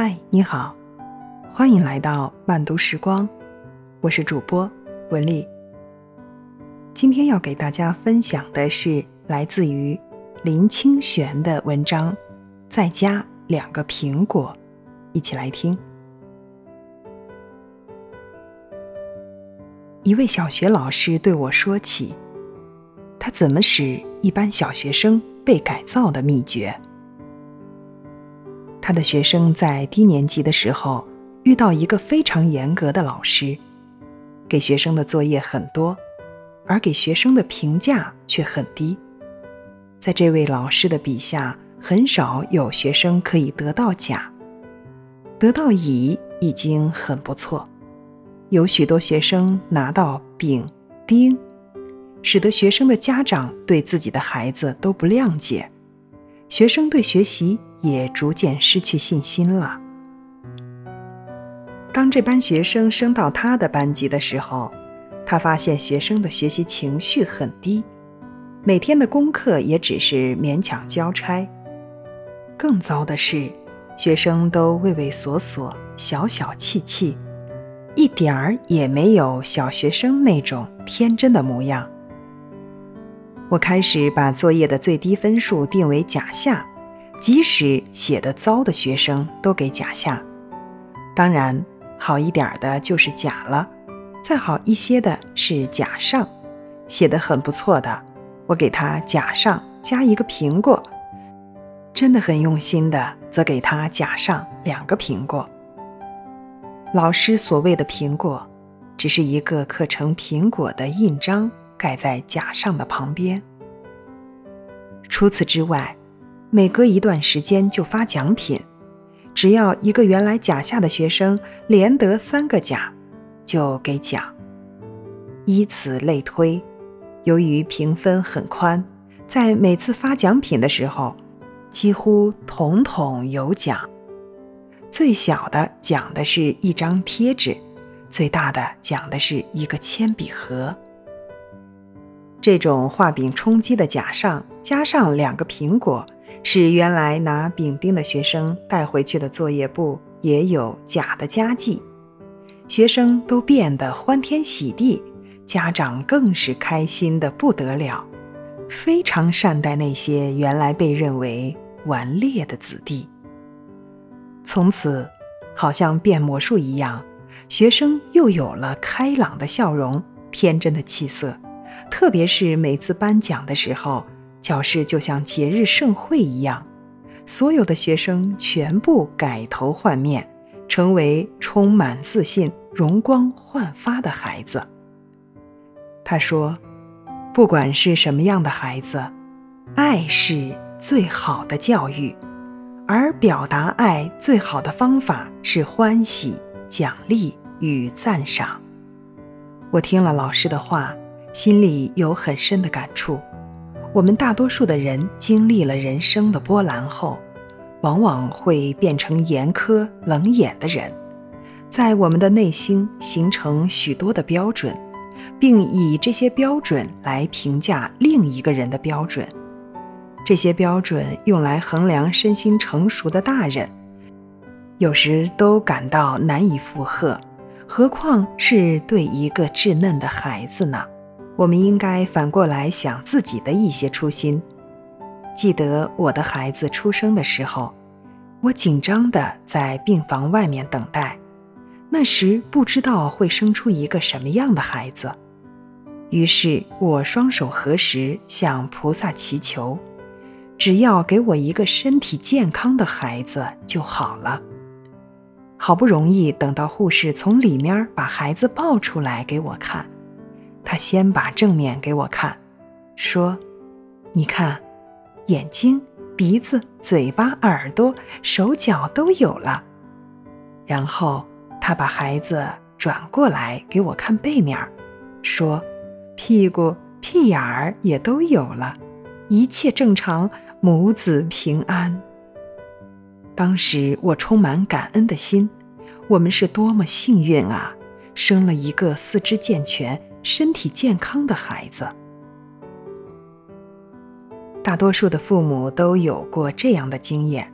嗨，你好，欢迎来到慢读时光，我是主播文丽。今天要给大家分享的是来自于林清玄的文章，再加两个苹果，一起来听。一位小学老师对我说起，他怎么使一般小学生被改造的秘诀。他的学生在低年级的时候遇到一个非常严格的老师，给学生的作业很多，而给学生的评价却很低。在这位老师的笔下，很少有学生可以得到甲，得到乙已经很不错。有许多学生拿到丙、丁，使得学生的家长对自己的孩子都不谅解，学生对学习也逐渐失去信心了。当这班学生升到他的班级的时候，他发现学生的学习情绪很低，每天的功课也只是勉强交差。更糟的是，学生都畏畏缩缩、小小气气。一点儿也没有小学生那种天真的模样。我开始把作业的最低分数定为甲下，即使写的糟的学生都给甲下。当然，好一点的就是甲了，再好一些的是甲上。写的很不错的，我给他甲上加一个苹果；真的很用心的，则给他甲上两个苹果。老师所谓的苹果，只是一个刻成苹果的印章，盖在甲上的旁边。除此之外，每隔一段时间就发奖品，只要一个原来甲下的学生连得三个甲，就给奖。以此类推，由于评分很宽，在每次发奖品的时候，几乎统统有奖。最小的讲的是一张贴纸，最大的讲的是一个铅笔盒。这种画饼充饥的甲上加上两个苹果，使原来拿丙丁的学生带回去的作业簿也有甲的佳绩，学生都变得欢天喜地，家长更是开心的不得了，非常善待那些原来被认为顽劣的子弟。从此，好像变魔术一样，学生又有了开朗的笑容、天真的气色。特别是每次颁奖的时候，教室就像节日盛会一样，所有的学生全部改头换面，成为充满自信、容光焕发的孩子。他说：“不管是什么样的孩子，爱是最好的教育。”而表达爱最好的方法是欢喜、奖励与赞赏。我听了老师的话，心里有很深的感触。我们大多数的人经历了人生的波澜后，往往会变成严苛冷眼的人，在我们的内心形成许多的标准，并以这些标准来评价另一个人的标准。这些标准用来衡量身心成熟的大人，有时都感到难以负荷，何况是对一个稚嫩的孩子呢？我们应该反过来想自己的一些初心。记得我的孩子出生的时候，我紧张地在病房外面等待，那时不知道会生出一个什么样的孩子，于是我双手合十向菩萨祈求。只要给我一个身体健康的孩子就好了。好不容易等到护士从里面把孩子抱出来给我看，他先把正面给我看，说：“你看，眼睛、鼻子、嘴巴、耳朵、手脚都有了。”然后他把孩子转过来给我看背面，说：“屁股、屁眼儿也都有了，一切正常。”母子平安。当时我充满感恩的心，我们是多么幸运啊！生了一个四肢健全、身体健康的孩子。大多数的父母都有过这样的经验：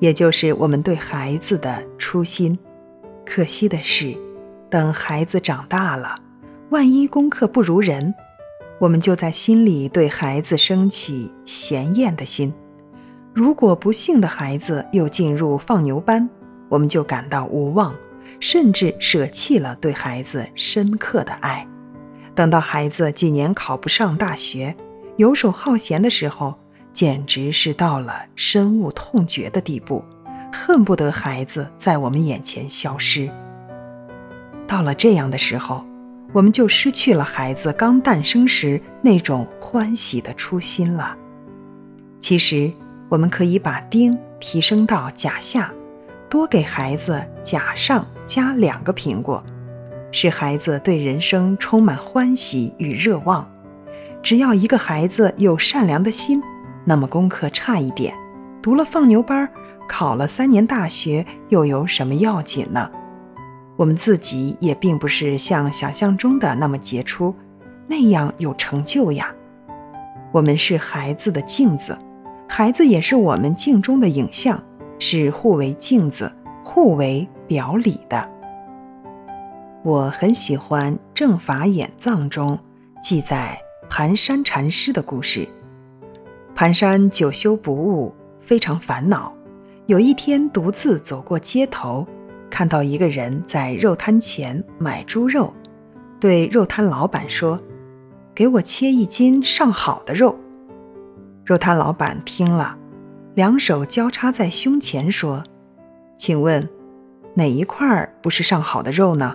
也就是我们对孩子的初心。可惜的是，等孩子长大了，万一功课不如人，我们就在心里对孩子升起嫌厌的心。如果不幸的孩子又进入放牛班，我们就感到无望，甚至舍弃了对孩子深刻的爱。等到孩子几年考不上大学，游手好闲的时候，简直是到了深恶痛绝的地步，恨不得孩子在我们眼前消失。到了这样的时候，我们就失去了孩子刚诞生时那种欢喜的初心了。其实，我们可以把丁提升到甲下，多给孩子甲上加两个苹果。使孩子对人生充满欢喜与热望。只要一个孩子有善良的心，那么功课差一点，读了放牛班，考了三年大学，又有什么要紧呢？我们自己也并不是像想象中的那么杰出，那样有成就呀。我们是孩子的镜子，孩子也是我们镜中的影像，是互为镜子、互为表里的。我很喜欢《正法眼藏》中记载盘山禅师的故事。盘山久修不悟，非常烦恼。有一天，独自走过街头，看到一个人在肉摊前买猪肉，对肉摊老板说：“给我切一斤上好的肉。”肉摊老板听了，两手交叉在胸前说：“请问，哪一块不是上好的肉呢？”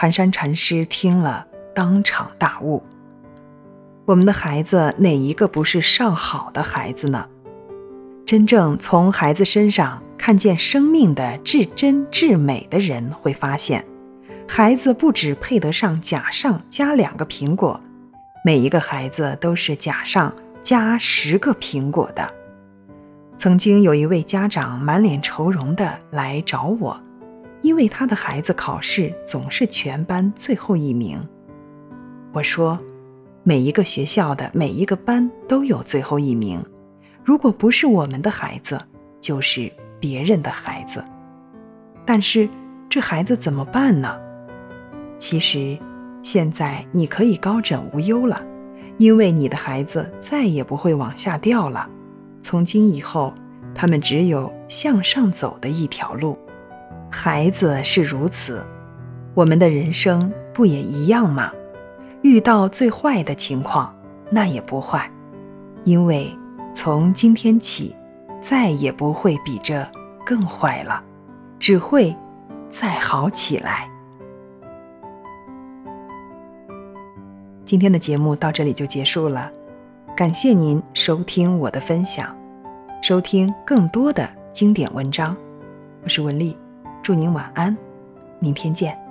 寒山禅师听了，当场大悟：我们的孩子哪一个不是上好的孩子呢？真正从孩子身上看见生命的至真至美的人，会发现，孩子不只配得上甲上加两个苹果，每一个孩子都是甲上加十个苹果的。曾经有一位家长满脸愁容的来找我。因为他的孩子考试总是全班最后一名，我说，每一个学校的每一个班都有最后一名，如果不是我们的孩子，就是别人的孩子。但是这孩子怎么办呢？其实，现在你可以高枕无忧了，因为你的孩子再也不会往下掉了。从今以后，他们只有向上走的一条路。孩子是如此，我们的人生不也一样吗？遇到最坏的情况，那也不坏，因为从今天起，再也不会比这更坏了，只会再好起来。今天的节目到这里就结束了，感谢您收听我的分享，收听更多的经典文章，我是文丽。祝您晚安，明天见。